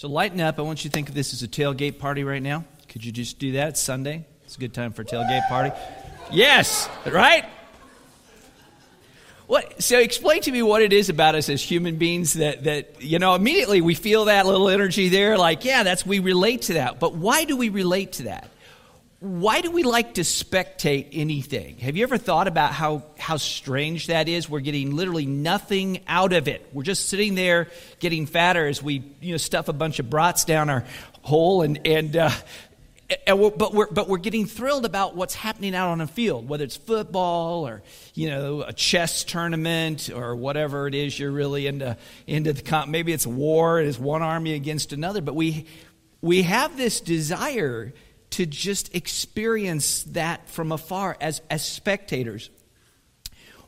So lighten up. I want you to think of this as a tailgate party right now. Could you just do that? It's Sunday. It's a good time for a tailgate party. Yes, right? What, so explain to me what it is about us as human beings that, that, you know, immediately we feel that little energy there, like, yeah, that's, we relate to that. But why do we relate to that? Why do we like to spectate anything? Have you ever thought about how, how strange that is? We're getting literally nothing out of it. We're just sitting there getting fatter as we, you know, stuff a bunch of brats down our hole and, and, uh, and we're, but we're but we're getting thrilled about what's happening out on a field, whether it's football or you know a chess tournament or whatever it is you're really into into the comp. maybe it's war, it's one army against another. But we we have this desire to just experience that from afar as as spectators,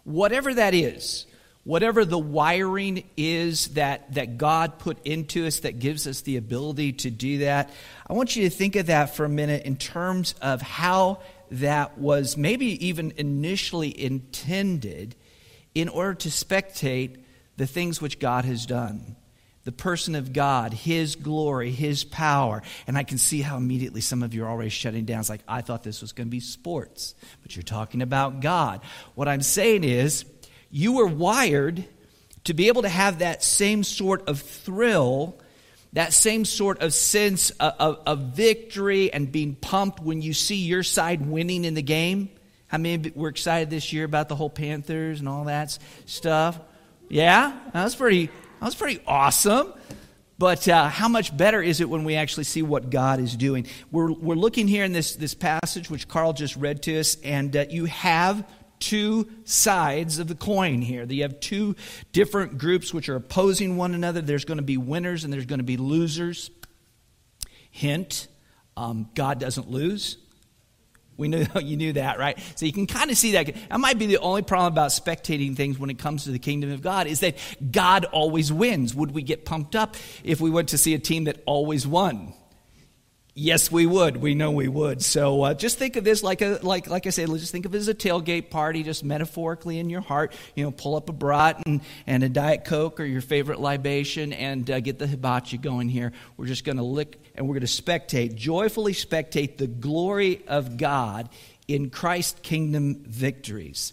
whatever that is whatever the wiring is that, that God put into us that gives us the ability to do that, I want you to think of that for a minute in terms of how that was maybe even initially intended in order to spectate the things which God has done. The person of God, His glory, His power. And I can see how immediately some of you are already shutting down. It's like, I thought this was going to be sports, but you're talking about God. What I'm saying is, you were wired to be able to have that same sort of thrill, that same sort of sense of, of, of, victory and being pumped when you see your side winning in the game. How many were excited this year about the whole Panthers and all that stuff? Yeah, that was pretty. That was pretty awesome. But uh, how much better is it when we actually see what God is doing? We're, we're looking here in this, this passage, which Carl just read to us, and uh, you have two sides of the coin here. You have two different groups which are opposing one another. There's going to be winners and there's going to be losers. Hint um, God doesn't lose. We knew you knew that, right? So you can kind of see that. That might be the only problem about spectating things when it comes to the kingdom of God is that God always wins. Would we get pumped up if we went to see a team that always won? Yes, we would. We know we would. So uh, just think of this like a like like I said. Just think of it as a tailgate party, just metaphorically in your heart. You know, pull up a brat and, and a diet coke or your favorite libation, and uh, get the hibachi going here. We're just going to lick and we're going to spectate, joyfully spectate the glory of God in Christ kingdom victories.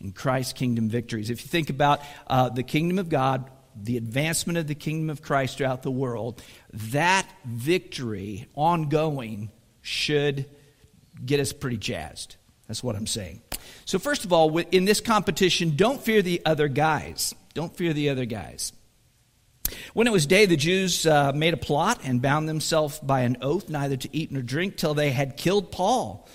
In Christ kingdom victories. If you think about uh, the kingdom of God, the advancement of the kingdom of Christ throughout the world, that victory ongoing should get us pretty jazzed. That's what I'm saying. So, first of all, in this competition, don't fear the other guys. Don't fear the other guys. When it was day, the Jews uh, made a plot and bound themselves by an oath neither to eat nor drink till they had killed Paul.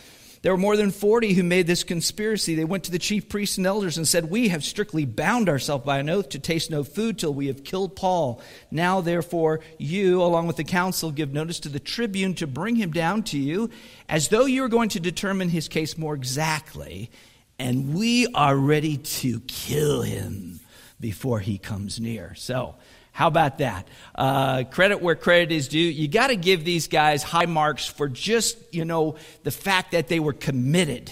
There were more than 40 who made this conspiracy. They went to the chief priests and elders and said, We have strictly bound ourselves by an oath to taste no food till we have killed Paul. Now, therefore, you, along with the council, give notice to the tribune to bring him down to you, as though you were going to determine his case more exactly, and we are ready to kill him before he comes near. So, how about that? Uh, credit where credit is due. You got to give these guys high marks for just, you know, the fact that they were committed.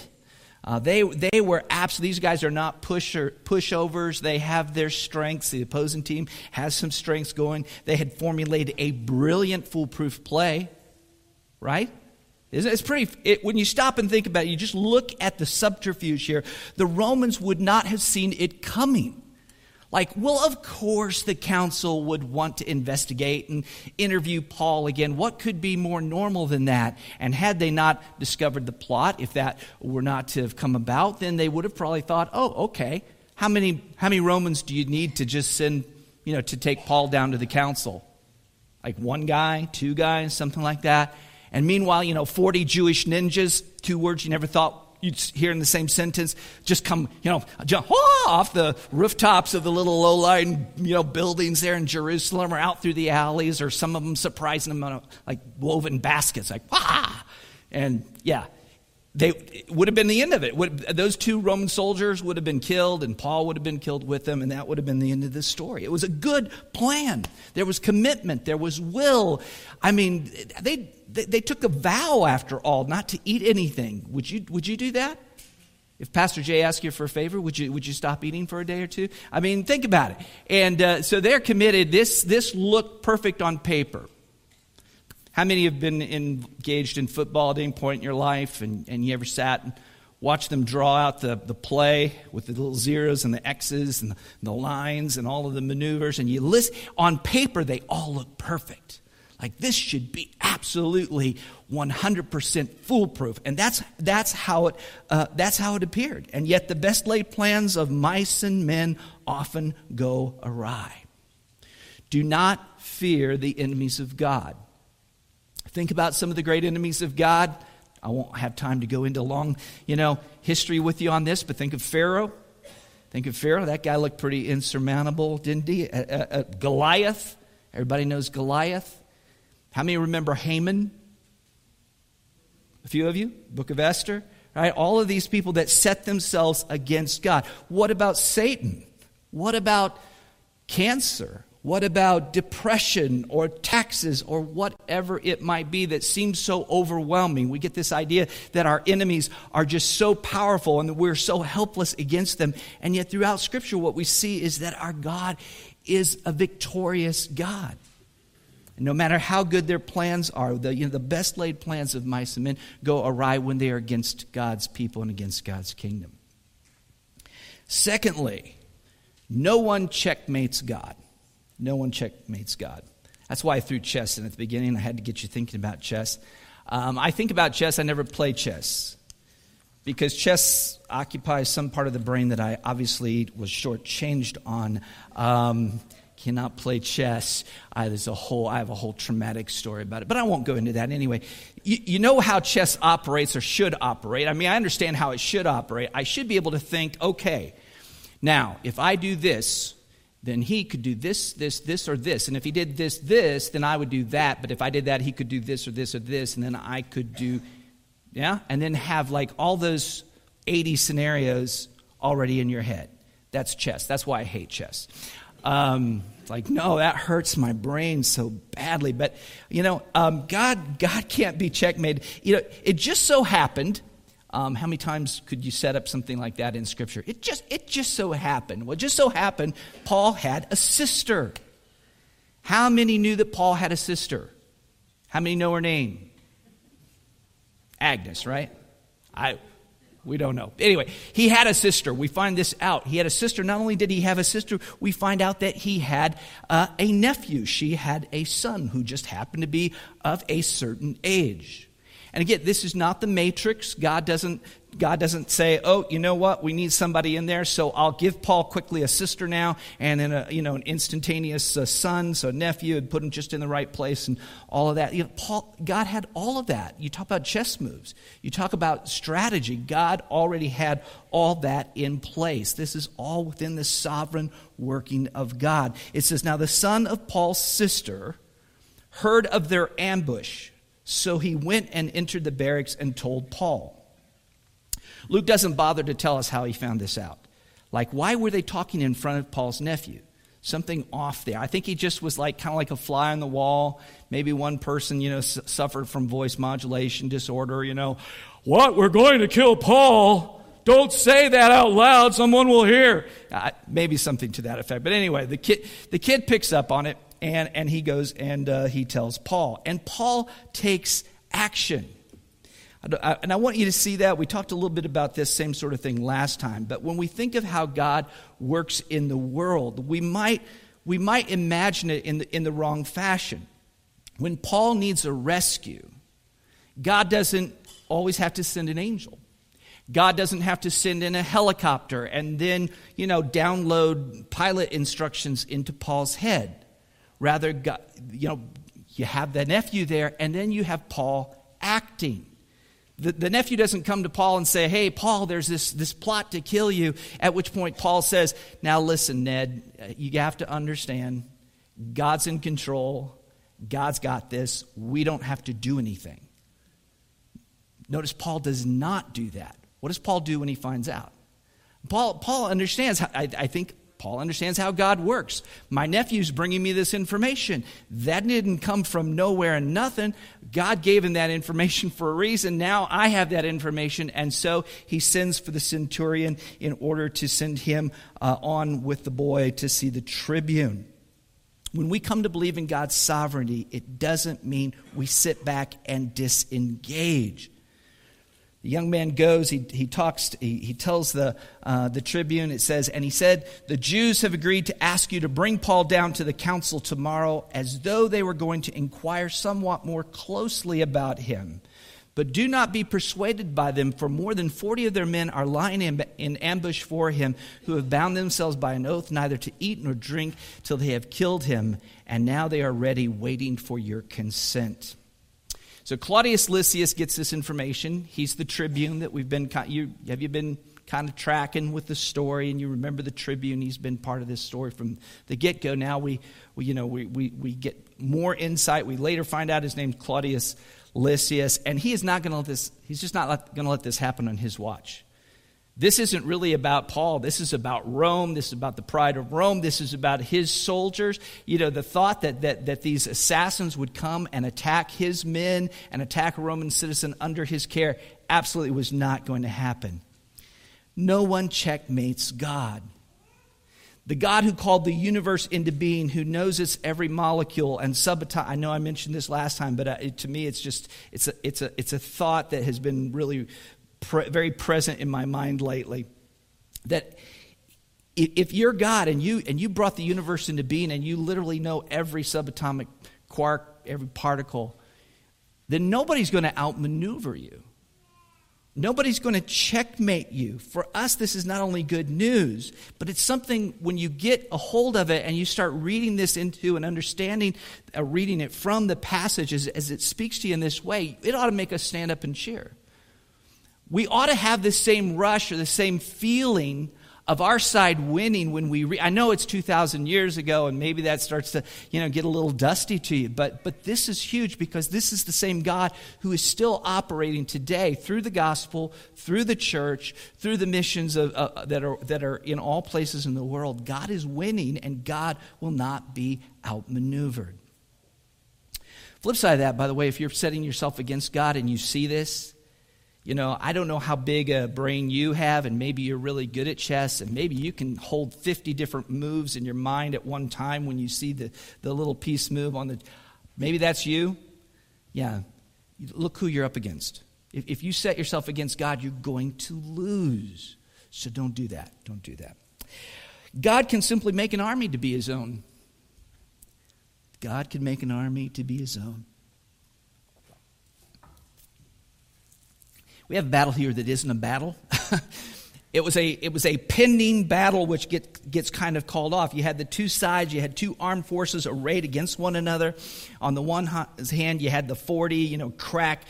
Uh, they, they were absolutely, these guys are not pusher, pushovers. They have their strengths. The opposing team has some strengths going. They had formulated a brilliant foolproof play, right? It's pretty, it, when you stop and think about it, you just look at the subterfuge here. The Romans would not have seen it coming. Like, well, of course the council would want to investigate and interview Paul again. What could be more normal than that? And had they not discovered the plot, if that were not to have come about, then they would have probably thought, oh, okay, how many, how many Romans do you need to just send, you know, to take Paul down to the council? Like one guy, two guys, something like that. And meanwhile, you know, 40 Jewish ninjas, two words you never thought you'd hear in the same sentence just come, you know, jump off the rooftops of the little low-lying, you know, buildings there in Jerusalem or out through the alleys or some of them surprising them a, like woven baskets, like, ah! And yeah, they would have been the end of it. Would, those two Roman soldiers would have been killed, and Paul would have been killed with them, and that would have been the end of this story. It was a good plan. There was commitment. There was will. I mean, they they, they took a vow, after all, not to eat anything. Would you, would you do that? If Pastor Jay asked you for a favor, would you, would you stop eating for a day or two? I mean, think about it. And uh, so they're committed. This, this looked perfect on paper. How many have been engaged in football at any point in your life and, and you ever sat and watched them draw out the, the play with the little zeros and the X's and the, the lines and all of the maneuvers and you list on paper they all look perfect. Like this should be absolutely 100% foolproof. And that's, that's, how it, uh, that's how it appeared. And yet the best laid plans of mice and men often go awry. Do not fear the enemies of God. Think about some of the great enemies of God. I won't have time to go into long, you know, history with you on this, but think of Pharaoh. Think of Pharaoh. That guy looked pretty insurmountable, didn't he? Uh, uh, uh, Goliath. Everybody knows Goliath. How many remember Haman? A few of you? Book of Esther. Right? All of these people that set themselves against God. What about Satan? What about cancer? What about depression or taxes or whatever it might be that seems so overwhelming? We get this idea that our enemies are just so powerful and that we're so helpless against them. And yet, throughout Scripture, what we see is that our God is a victorious God. No matter how good their plans are, the, you know, the best laid plans of mice and men go awry when they are against God's people and against God's kingdom. Secondly, no one checkmates God. No one checkmates God. That's why I threw chess in at the beginning. I had to get you thinking about chess. Um, I think about chess, I never play chess because chess occupies some part of the brain that I obviously was shortchanged on. Um, cannot play chess. I, there's a whole, I have a whole traumatic story about it, but I won't go into that anyway. You, you know how chess operates or should operate. I mean, I understand how it should operate. I should be able to think, okay, now, if I do this, then he could do this, this, this, or this. And if he did this, this, then I would do that. But if I did that, he could do this or this or this. And then I could do, yeah? And then have like all those 80 scenarios already in your head. That's chess. That's why I hate chess. Um, like, no, that hurts my brain so badly. But, you know, um, God, God can't be checkmated. You know, it just so happened um, how many times could you set up something like that in Scripture? It just, it just so happened. Well, just so happened, Paul had a sister. How many knew that Paul had a sister? How many know her name? Agnes, right? I, we don't know. Anyway, he had a sister. We find this out. He had a sister. Not only did he have a sister, we find out that he had uh, a nephew. She had a son who just happened to be of a certain age. And again, this is not the matrix. God doesn't, God doesn't say, oh, you know what, we need somebody in there, so I'll give Paul quickly a sister now, and then a, you know, an instantaneous uh, son, so nephew, and put him just in the right place, and all of that. You know, Paul, God had all of that. You talk about chess moves. You talk about strategy. God already had all that in place. This is all within the sovereign working of God. It says, now the son of Paul's sister heard of their ambush so he went and entered the barracks and told Paul. Luke doesn't bother to tell us how he found this out. Like, why were they talking in front of Paul's nephew? Something off there. I think he just was like kind of like a fly on the wall. Maybe one person, you know, s- suffered from voice modulation disorder, you know. What? We're going to kill Paul. Don't say that out loud. Someone will hear. Uh, maybe something to that effect. But anyway, the kid, the kid picks up on it and, and he goes and uh, he tells Paul. And Paul takes action. And I want you to see that. We talked a little bit about this same sort of thing last time. But when we think of how God works in the world, we might, we might imagine it in the, in the wrong fashion. When Paul needs a rescue, God doesn't always have to send an angel. God doesn't have to send in a helicopter and then, you know, download pilot instructions into Paul's head. Rather, God, you know, you have the nephew there, and then you have Paul acting. The, the, nephew doesn't come to Paul and say, Hey, Paul, there's this, this plot to kill you. At which point, Paul says, Now listen, Ned, you have to understand God's in control. God's got this. We don't have to do anything. Notice Paul does not do that. What does Paul do when he finds out? Paul, Paul understands, I, I think Paul understands how God works. My nephew's bringing me this information. That didn't come from nowhere and nothing. God gave him that information for a reason. Now I have that information. And so he sends for the centurion in order to send him uh, on with the boy to see the tribune. When we come to believe in God's sovereignty, it doesn't mean we sit back and disengage. The young man goes, he, he talks, he, he tells the, uh, the tribune, it says, and he said, The Jews have agreed to ask you to bring Paul down to the council tomorrow as though they were going to inquire somewhat more closely about him. But do not be persuaded by them, for more than forty of their men are lying in, in, ambush for him, who have bound themselves by an oath neither to eat nor drink till they have killed him, and now they are ready, waiting for your consent. So Claudius Lysias gets this information. He's the tribune that we've been. You, have you been kind of tracking with the story, and you remember the tribune? He's been part of this story from the get go. Now we, we, you know, we, we, we get more insight. We later find out his name's Claudius Lysias, and he is not going to let this. He's just not going to let this happen on his watch. This isn't really about Paul. This is about Rome. This is about the pride of Rome. This is about his soldiers. You know, the thought that, that, that these assassins would come and attack his men and attack a Roman citizen under his care absolutely was not going to happen. No one checkmates God. The God who called the universe into being, who knows its every molecule and subatomic. I know I mentioned this last time, but uh, to me, it's just it's a it's a it's a thought that has been really pre- very present in my mind lately. That if you're God and you and you brought the universe into being and you literally know every subatomic quark, every particle, then nobody's going to outmaneuver you. Nobody's going to checkmate you. For us, this is not only good news, but it's something when you get a hold of it and you start reading this into and understanding, uh, reading it from the passage as, as it speaks to you in this way, it ought to make us stand up and cheer we ought to have the same rush or the same feeling of our side winning when we re- I know it's 2000 years ago and maybe that starts to you know get a little dusty to you but but this is huge because this is the same God who is still operating today through the gospel through the church through the missions of, uh, that are that are in all places in the world. God is winning and God will not be outmaneuvered. Flip side of that by the way if you're setting yourself against God and you see this you know, I don't know how big a brain you have, and maybe you're really good at chess, and maybe you can hold 50 different moves in your mind at one time when you see the, the little piece move on the. Maybe that's you. Yeah. Look who you're up against. If, if you set yourself against God, you're going to lose. So don't do that. Don't do that. God can simply make an army to be his own. God can make an army to be his own. We have a battle here that isn't a battle. it was a it was a pending battle which get, gets kind of called off. You had the two sides. You had two armed forces arrayed against one another. On the one hand, you had the forty, you know, crack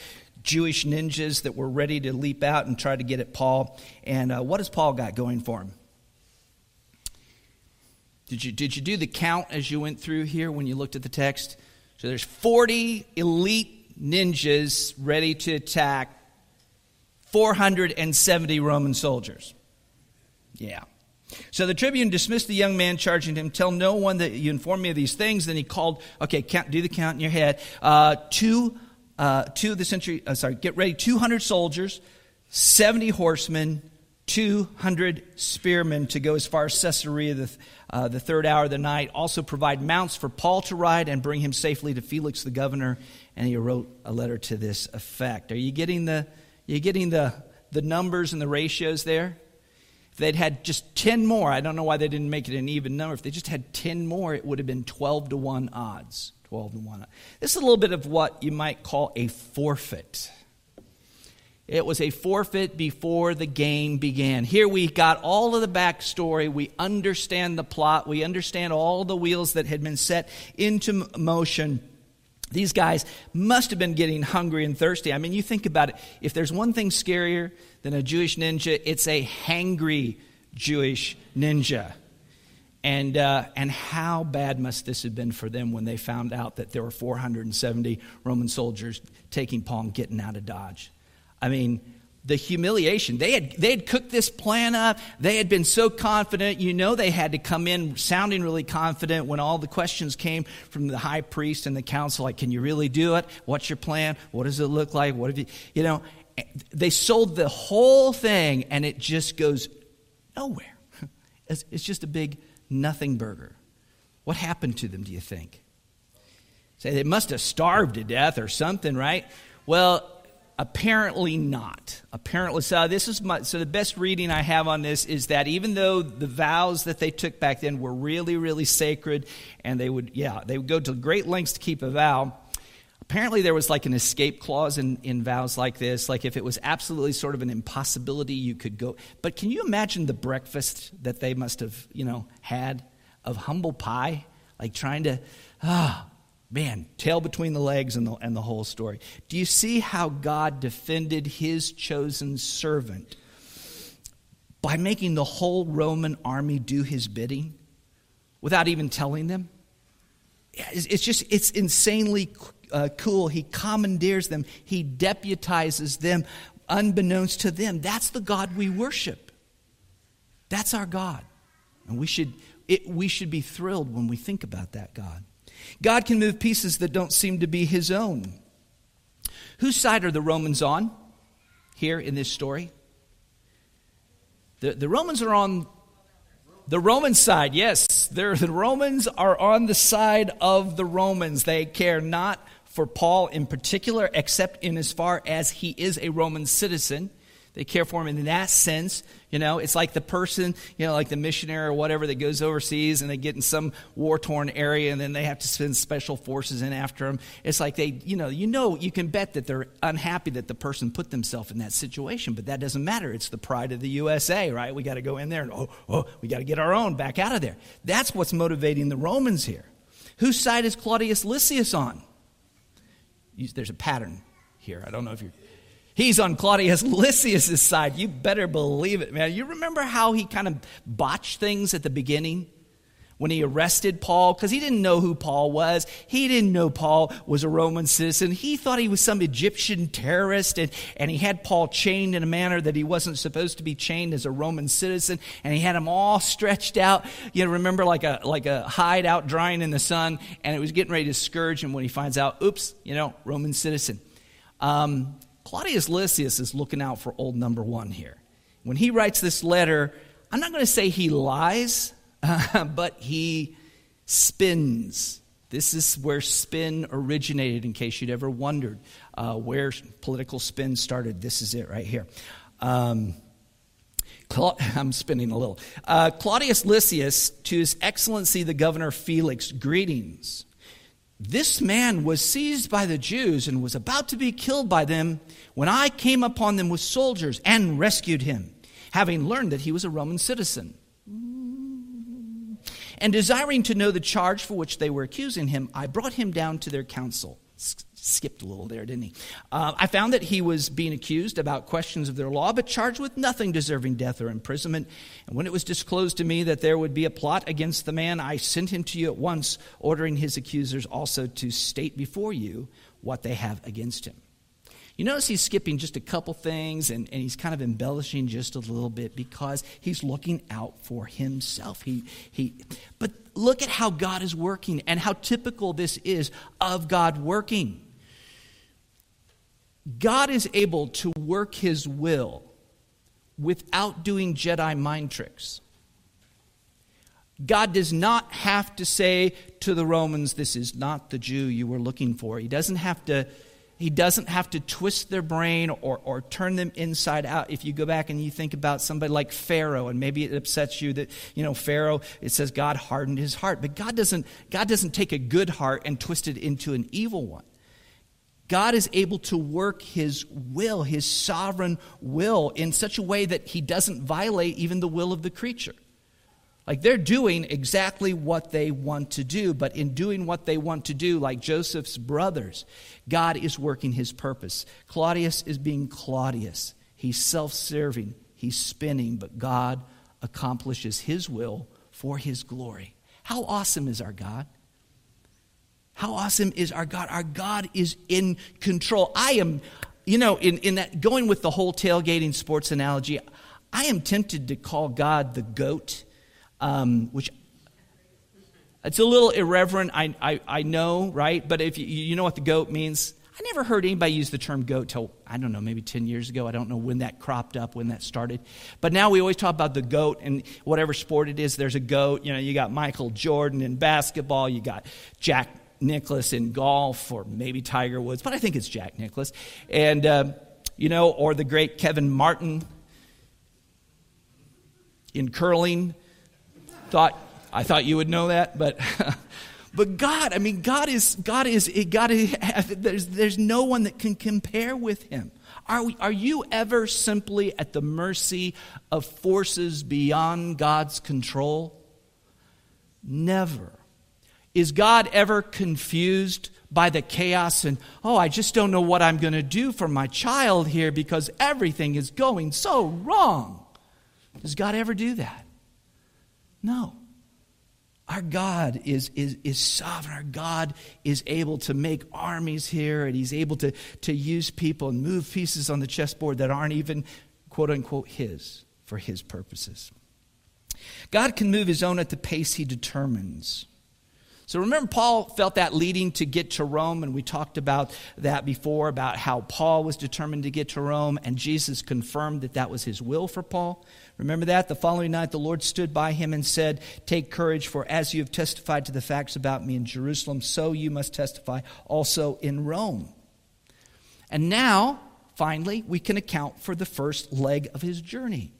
Jewish ninjas that were ready to leap out and try to get at Paul. And uh, what has Paul got going for him? Did you, did you do the count as you went through here when you looked at the text? So there's 40 elite ninjas ready to attack 470 Roman soldiers. Yeah. So the tribune dismissed the young man, charging him, Tell no one that you informed me of these things. Then he called, okay, count, do the count in your head. Uh, two, uh, two of the century, uh, sorry, get ready, 200 soldiers, 70 horsemen, 200 spearmen to go as far as Caesarea the, uh, the third hour of the night. Also provide mounts for Paul to ride and bring him safely to Felix the governor. And he wrote a letter to this effect. Are you getting the you getting the, the numbers and the ratios there? If they'd had just 10 more, I don't know why they didn't make it an even number. If they just had 10 more, it would have been 12 to 1 odds. 12 to 1. This is a little bit of what you might call a forfeit. It was a forfeit before the game began. Here we got all of the backstory. We understand the plot. We understand all the wheels that had been set into motion. These guys must have been getting hungry and thirsty. I mean, you think about it. If there's one thing scarier than a Jewish ninja, it's a hangry Jewish ninja. And, uh, and how bad must this have been for them when they found out that there were 470 Roman soldiers taking Paul and getting out of Dodge? I mean, the humiliation. They had, they had cooked this plan up. They had been so confident. You know, they had to come in sounding really confident when all the questions came from the high priest and the council like, can you really do it? What's your plan? What does it look like? What have you, you know, they sold the whole thing and it just goes nowhere. It's, it's just a big nothing burger. What happened to them, do you think? Say they must have starved to death or something, right? Well, apparently not. Apparently, so this is my, so the best reading I have on this is that even though the vows that they took back then were really, really sacred, and they would, yeah, they would go to great lengths to keep a vow. Apparently, there was like an escape clause in, in vows like this. Like, if it was absolutely sort of an impossibility, you could go. But can you imagine the breakfast that they must have, you know, had of humble pie? Like, trying to, ah, man, tail between the legs and the, and the whole story. Do you see how God defended his chosen servant by making the whole Roman army do his bidding without even telling them? It's just, it's insanely uh, cool. He commandeers them, he deputizes them unbeknownst to them. That's the God we worship. That's our God. And we should, it, we should be thrilled when we think about that God. God can move pieces that don't seem to be his own. Whose side are the Romans on here in this story? The, the Romans are on the Roman side, yes. The Romans are on the side of the Romans. They care not for Paul in particular, except in as far as he is a Roman citizen. They care for him in that sense. You know, it's like the person, you know, like the missionary or whatever that goes overseas and they get in some war torn area and then they have to send special forces in after them. It's like they, you know, you know, you can bet that they're unhappy that the person put themselves in that situation, but that doesn't matter. It's the pride of the USA, right? We got to go in there and, oh, oh, we got to get our own back out of there. That's what's motivating the Romans here. Whose side is Claudius Lysias on? There's a pattern here. I don't know if you're He's on Claudius Lysias' side. You better believe it, man. You remember how he kind of botched things at the beginning? When he arrested Paul, because he didn't know who Paul was. He didn't know Paul was a Roman citizen. He thought he was some Egyptian terrorist, and, and he had Paul chained in a manner that he wasn't supposed to be chained as a Roman citizen, and he had him all stretched out. You know, remember like a, like a hide out drying in the sun, and it was getting ready to scourge him when he finds out, oops, you know, Roman citizen. Um, Claudius Lysias is looking out for old number one here. When he writes this letter, I'm not going to say he lies, uh, but he spins. This is where spin originated, in case you'd ever wondered uh, where political spin started. This is it right here. Um, I'm spinning a little. Uh, Claudius Lysias, to His Excellency the Governor Felix, greetings. This man was seized by the Jews and was about to be killed by them when I came upon them with soldiers and rescued him, having learned that he was a Roman citizen. And desiring to know the charge for which they were accusing him, I brought him down to their council skipped a little there, didn't he? Uh, I found that he was being accused about questions of their law, but charged with nothing deserving death or imprisonment. And when it was disclosed to me that there would be a plot against the man, I sent him to you at once, ordering his accusers also to state before you what they have against him. You notice he's skipping just a couple things and, and he's kind of embellishing just a little bit because he's looking out for himself. He, he, but look at how God is working and how typical this is of God working. God is able to work his will without doing Jedi mind tricks. God does not have to say to the Romans, This is not the Jew you were looking for. He doesn't have to. He doesn't have to twist their brain or, or turn them inside out. If you go back and you think about somebody like Pharaoh, and maybe it upsets you that, you know, Pharaoh, it says God hardened his heart. But God doesn't, God doesn't take a good heart and twist it into an evil one. God is able to work his will, his sovereign will, in such a way that he doesn't violate even the will of the creature. Like they're doing exactly what they want to do, but in doing what they want to do, like Joseph's brothers, God is working his purpose. Claudius is being Claudius. He's self serving, he's spinning, but God accomplishes his will for his glory. How awesome is our God? How awesome is our God? Our God is in control. I am, you know, in, in that going with the whole tailgating sports analogy, I am tempted to call God the goat, um, which it's a little irreverent, I, I, I know, right? But if you, you know what the goat means, I never heard anybody use the term goat till, I don't know, maybe 10 years ago. I don't know when that cropped up, when that started. But now we always talk about the goat and whatever sport it is, there's a goat. You know, you got Michael Jordan in basketball, you got Jack Nicklaus in golf, or maybe Tiger Woods, but I think it's Jack Nicklaus. And, uh, you know, or the great Kevin Martin in curling. Thought I thought you would know that, but but God, I mean, God is God is God. Is, there's there's no one that can compare with Him. Are we, are you ever simply at the mercy of forces beyond God's control? Never. Is God ever confused by the chaos and, oh, I just don't know what I'm going to do for my child here because everything is going so wrong? Does God ever do that? No. Our God is, is, is sovereign. Our God is able to make armies here, and He's able to, to use people and move pieces on the chessboard that aren't even, quote unquote, His for His purposes. God can move His own at the pace He determines. So remember, Paul felt that leading to get to Rome, and we talked about that before about how Paul was determined to get to Rome, and Jesus confirmed that that was his will for Paul. Remember that? The following night, the Lord stood by him and said, Take courage, for as you have testified to the facts about me in Jerusalem, so you must testify also in Rome. And now, finally, we can account for the first leg of his journey.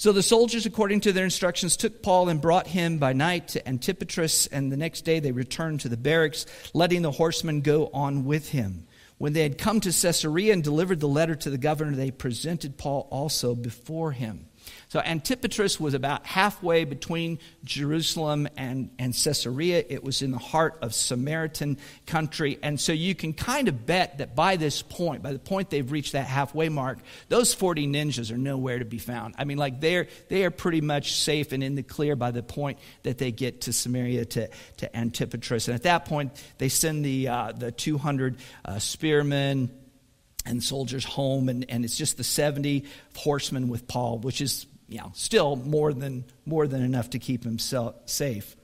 So the soldiers, according to their instructions, took Paul and brought him by night to Antipatris, and the next day they returned to the barracks, letting the horsemen go on with him. When they had come to Caesarea and delivered the letter to the governor, they presented Paul also before him. So Antipatris was about halfway between Jerusalem and, and Caesarea. It was in the heart of Samaritan country. And so you can kind of bet that by this point, by the point they've reached that halfway mark, those 40 ninjas are nowhere to be found. I mean, like they're, they are pretty much safe and in the clear by the point that they get to Samaria, to, to Antipatris. And at that point, they send the, uh, the 200 uh, spearmen and soldiers home, and, and it's just the 70 horsemen with Paul, which is you know, still more than, more than enough to keep himself safe.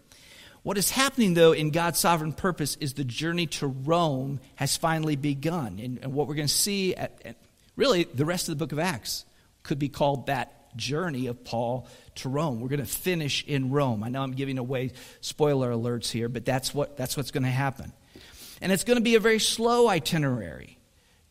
What is happening, though, in God's sovereign purpose is the journey to Rome has finally begun. And, and what we're going to see, at, at, really, the rest of the book of Acts could be called that journey of Paul to Rome. We're going to finish in Rome. I know I'm giving away spoiler alerts here, but that's, what, that's what's going to happen. And it's going to be a very slow itinerary.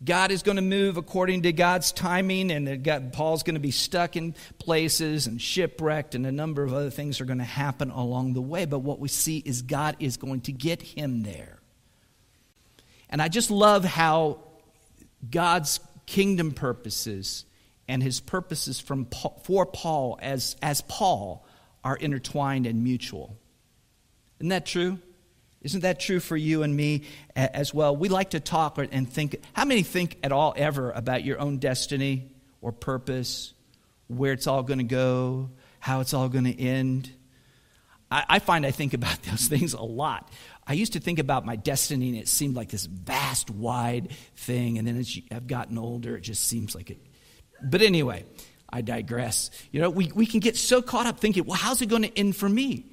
God is going to move according to God's timing, and God, Paul's going to be stuck in places and shipwrecked, and a number of other things are going to happen along the way. But what we see is God is going to get him there. And I just love how God's kingdom purposes and his purposes from, for Paul as, as Paul are intertwined and mutual. Isn't that true? Isn't that true for you and me as well? We like to talk and think. How many think at all ever about your own destiny or purpose, where it's all going to go, how it's all going to end? I, I find I think about those things a lot. I used to think about my destiny, and it seemed like this vast, wide thing. And then as I've gotten older, it just seems like it. But anyway, I digress. You know, we, we can get so caught up thinking, well, how's it going to end for me?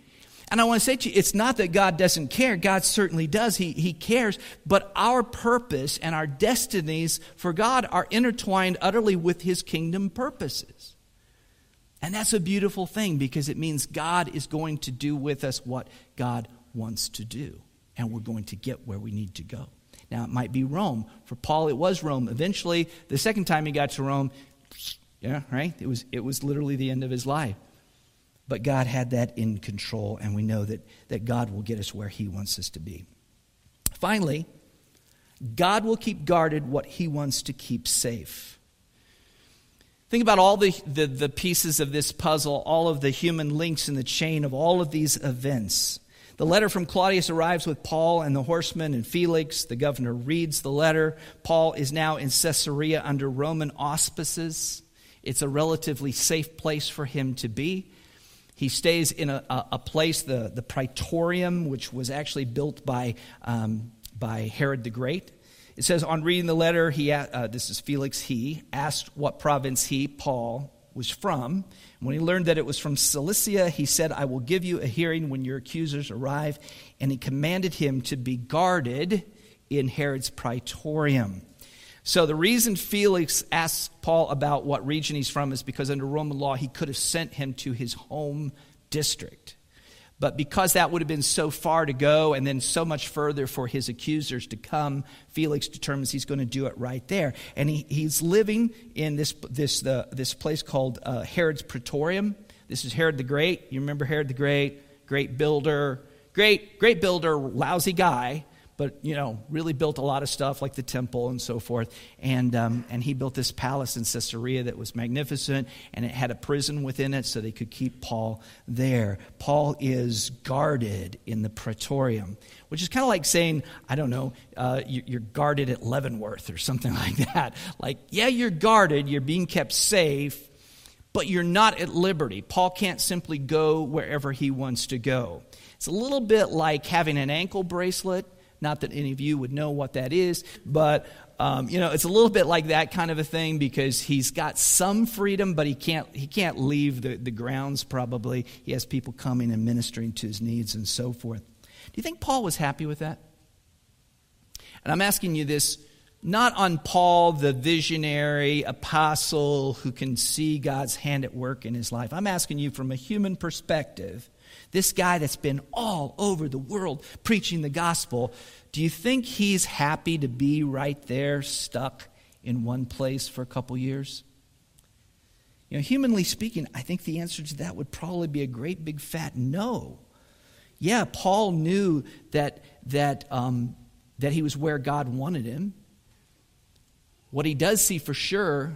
And I want to say to you, it's not that God doesn't care. God certainly does. He, he cares. But our purpose and our destinies for God are intertwined utterly with His kingdom purposes. And that's a beautiful thing because it means God is going to do with us what God wants to do. And we're going to get where we need to go. Now, it might be Rome. For Paul, it was Rome. Eventually, the second time he got to Rome, yeah, right? It was, it was literally the end of his life. But God had that in control, and we know that, that God will get us where He wants us to be. Finally, God will keep guarded what He wants to keep safe. Think about all the, the, the, pieces of this puzzle, all of the human links in the chain of all of these events. The letter from Claudius arrives with Paul and the horsemen and Felix. The governor reads the letter. Paul is now in Caesarea under Roman auspices. It's a relatively safe place for him to be. He stays in a, a, a place, the, the Praetorium, which was actually built by, um, by Herod the Great. It says, on reading the letter, he, uh, this is Felix, he asked what province he, Paul, was from. When he learned that it was from Cilicia, he said, I will give you a hearing when your accusers arrive. And he commanded him to be guarded in Herod's praetorium. So the reason Felix asks Paul about what region he's from is because under Roman law he could have sent him to his home district. But because that would have been so far to go and then so much further for his accusers to come, Felix determines he's going to do it right there. And he, he's living in this, this, the, this place called uh, Herod's Praetorium. This is Herod the Great. You remember Herod the Great? Great builder. Great, great builder, lousy guy but you know, really built a lot of stuff like the temple and so forth. And um, and he built this palace in Caesarea that was magnificent, and it had a prison within it, so they could keep Paul there. Paul is guarded in the praetorium, which is kind of like saying, I don't know, uh, you're guarded at Leavenworth or something like that. Like, yeah, you're guarded, you're being kept safe. But you're not at liberty. Paul can't simply go wherever he wants to go. It's a little bit like having an ankle bracelet not that any of you would know what that is, but um, you know, it's a little bit like that kind of a thing because he's got some freedom, but he can't he can't leave the, the grounds. Probably he has people coming and ministering to his needs and so forth. Do you think Paul was happy with that? And I'm asking you this not on Paul, the visionary apostle who can see God's hand at work in his life. I'm asking you from a human perspective this guy that's been all over the world preaching the gospel, do you think he's happy to be right there stuck in one place for a couple years? You know, humanly speaking, I think the answer to that would probably be a great big fat no. Yeah, Paul knew that, that, um, that he was where God wanted him. What he does see for sure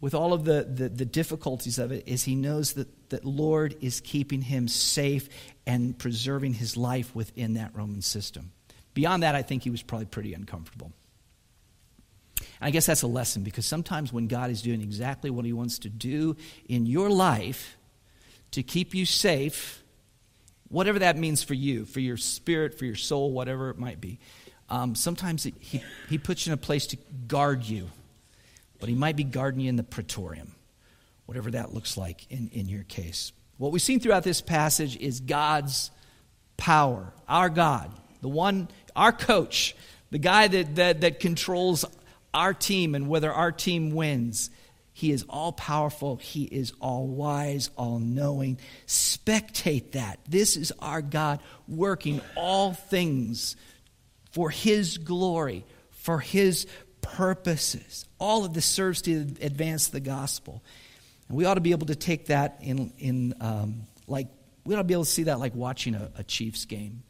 with all of the, the, the, difficulties of it is he knows that, that Lord is keeping him safe and preserving his life within that Roman system. Beyond that, I think he was probably pretty uncomfortable. And I guess that's a lesson because sometimes when God is doing exactly what he wants to do in your life to keep you safe, whatever that means for you, for your spirit, for your soul, whatever it might be, um, sometimes it, he, he puts you in a place to guard you but he might be guarding you in the praetorium, whatever that looks like in, in your case. What we've seen throughout this passage is God's power, our God, the one, our coach, the guy that, that, that controls our team and whether our team wins. He is all powerful. He is all wise, all knowing. Spectate that. This is our God working all things for His glory, for His purposes. All of this serves to advance the gospel. And we ought to be able to take that in, in um, like, we ought to be able to see that like watching a, a Chiefs game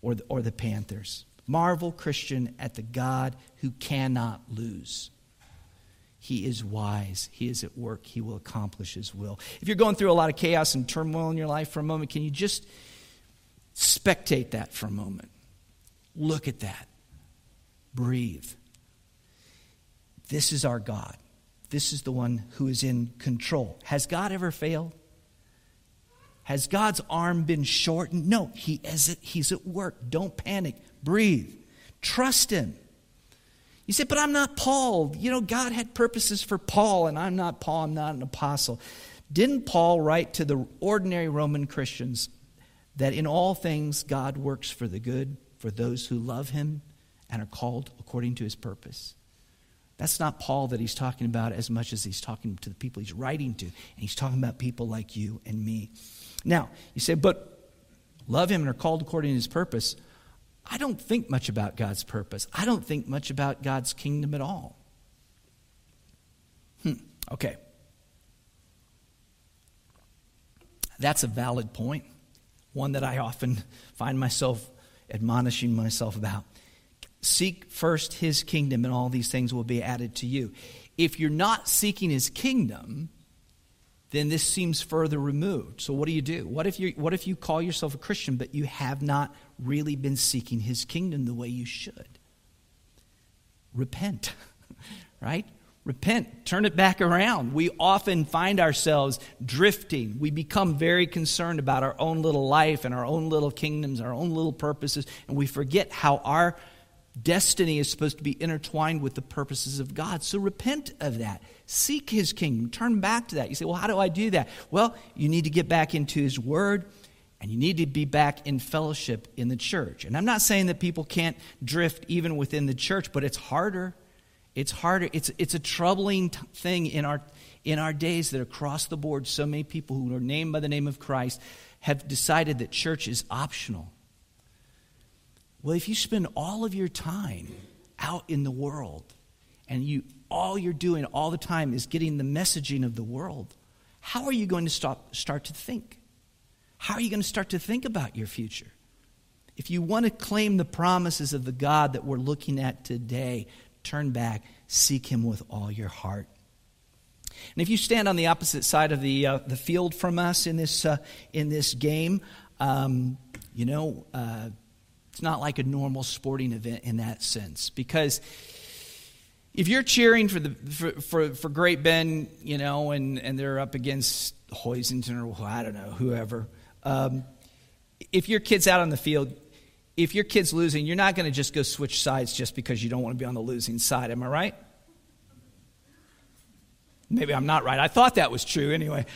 or the, or the Panthers. Marvel, Christian, at the God who cannot lose. He is wise. He is at work. He will accomplish His will. If you're going through a lot of chaos and turmoil in your life for a moment, can you just spectate that for a moment? Look at that. Breathe. This is our God. This is the one who is in control. Has God ever failed? Has God's arm been shortened? No, he is at, he's at work. Don't panic. Breathe. Trust him. You say, but I'm not Paul. You know, God had purposes for Paul, and I'm not Paul. I'm not an apostle. Didn't Paul write to the ordinary Roman Christians that in all things God works for the good for those who love him and are called according to his purpose? That's not Paul that he's talking about as much as he's talking to the people he's writing to. And he's talking about people like you and me. Now, you say, but love him and are called according to his purpose. I don't think much about God's purpose. I don't think much about God's kingdom at all. Hmm, okay. That's a valid point, one that I often find myself admonishing myself about. Seek first his kingdom, and all these things will be added to you. If you're not seeking his kingdom, then this seems further removed. So what do you do? What if you what if you call yourself a Christian but you have not really been seeking his kingdom the way you should? Repent. right? Repent, turn it back around. We often find ourselves drifting. We become very concerned about our own little life and our own little kingdoms, our own little purposes, and we forget how our Destiny is supposed to be intertwined with the purposes of God. So repent of that. Seek His kingdom. Turn back to that. You say, well, how do I do that? Well, you need to get back into His Word And you need to be back in fellowship in the church. And I'm not saying that people can't drift even within the church, but it's harder. It's harder. It's, it's a troubling t- thing in our, in our days that across the board, so many people who are named by the name of Christ have decided that church is optional. Well, if you spend all of your time out in the world and you all you're doing all the time is getting the messaging of the world, how are you going to stop, start to think? How are you going to start to think about your future? If you want to claim the promises of the God that we're looking at today, turn back, seek Him with all your heart. And if you stand on the opposite side of the, uh, the field from us in this, uh, in this game, um, you know, uh, it's not like a normal sporting event in that sense. Because if you're cheering for, the, for, for, for Great Bend, you know, and, and they're up against Hoisington or I don't know, whoever, um, if your kid's out on the field, if your kid's losing, you're not going to just go switch sides just because you don't want to be on the losing side. Am I right? Maybe I'm not right. I thought that was true anyway.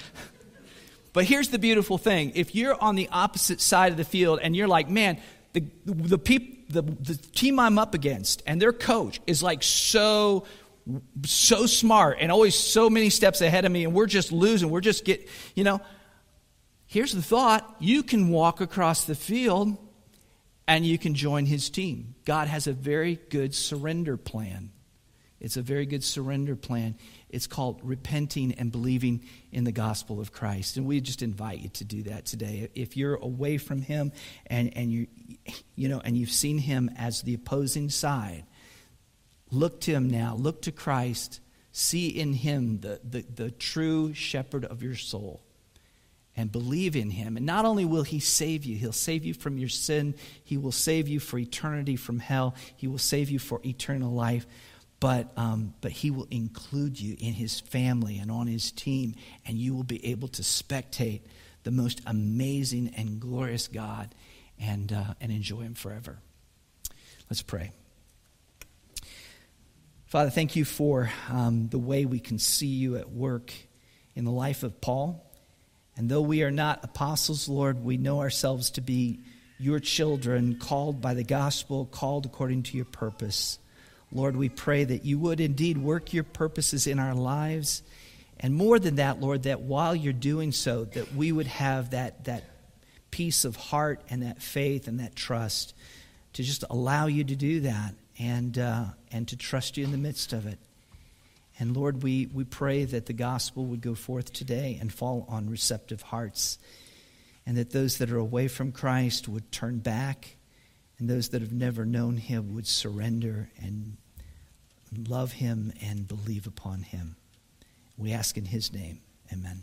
But here's the beautiful thing if you're on the opposite side of the field and you're like, man, the, the, peop, the, the team I'm up against and their coach is like so so smart and always so many steps ahead of me and we're just losing we're just get you know. Here's the thought. You can walk across the field and you can join his team. God has a very good surrender plan. It's a very good surrender plan it's called repenting and believing in the gospel of Christ. And we just invite you to do that today. If you're away from him and, and you you know and you've seen him as the opposing side, look to him now, look to Christ, see in him the, the, the true shepherd of your soul and believe in him. And not only will he save you, he'll save you from your sin, he will save you for eternity from hell, he will save you for eternal life but, um, but he will include you in his family and on his team, and you will be able to spectate the most amazing and glorious God and, uh, and enjoy him forever. Let's pray. Father, thank you for um, the way we can see you at work in the life of Paul. And though we are not apostles, Lord, we know ourselves to be your children, called by the gospel, called according to your purpose. Lord, we pray that you would indeed work your purposes in our lives. And more than that, Lord, that while you're doing so, that we would have that, that peace of heart and that faith and that trust to just allow you to do that and, uh, and to trust you in the midst of it. And Lord, we, we pray that the gospel would go forth today and fall on receptive hearts, and that those that are away from Christ would turn back, and those that have never known him would surrender and love him and believe upon him. We ask in his name. Amen.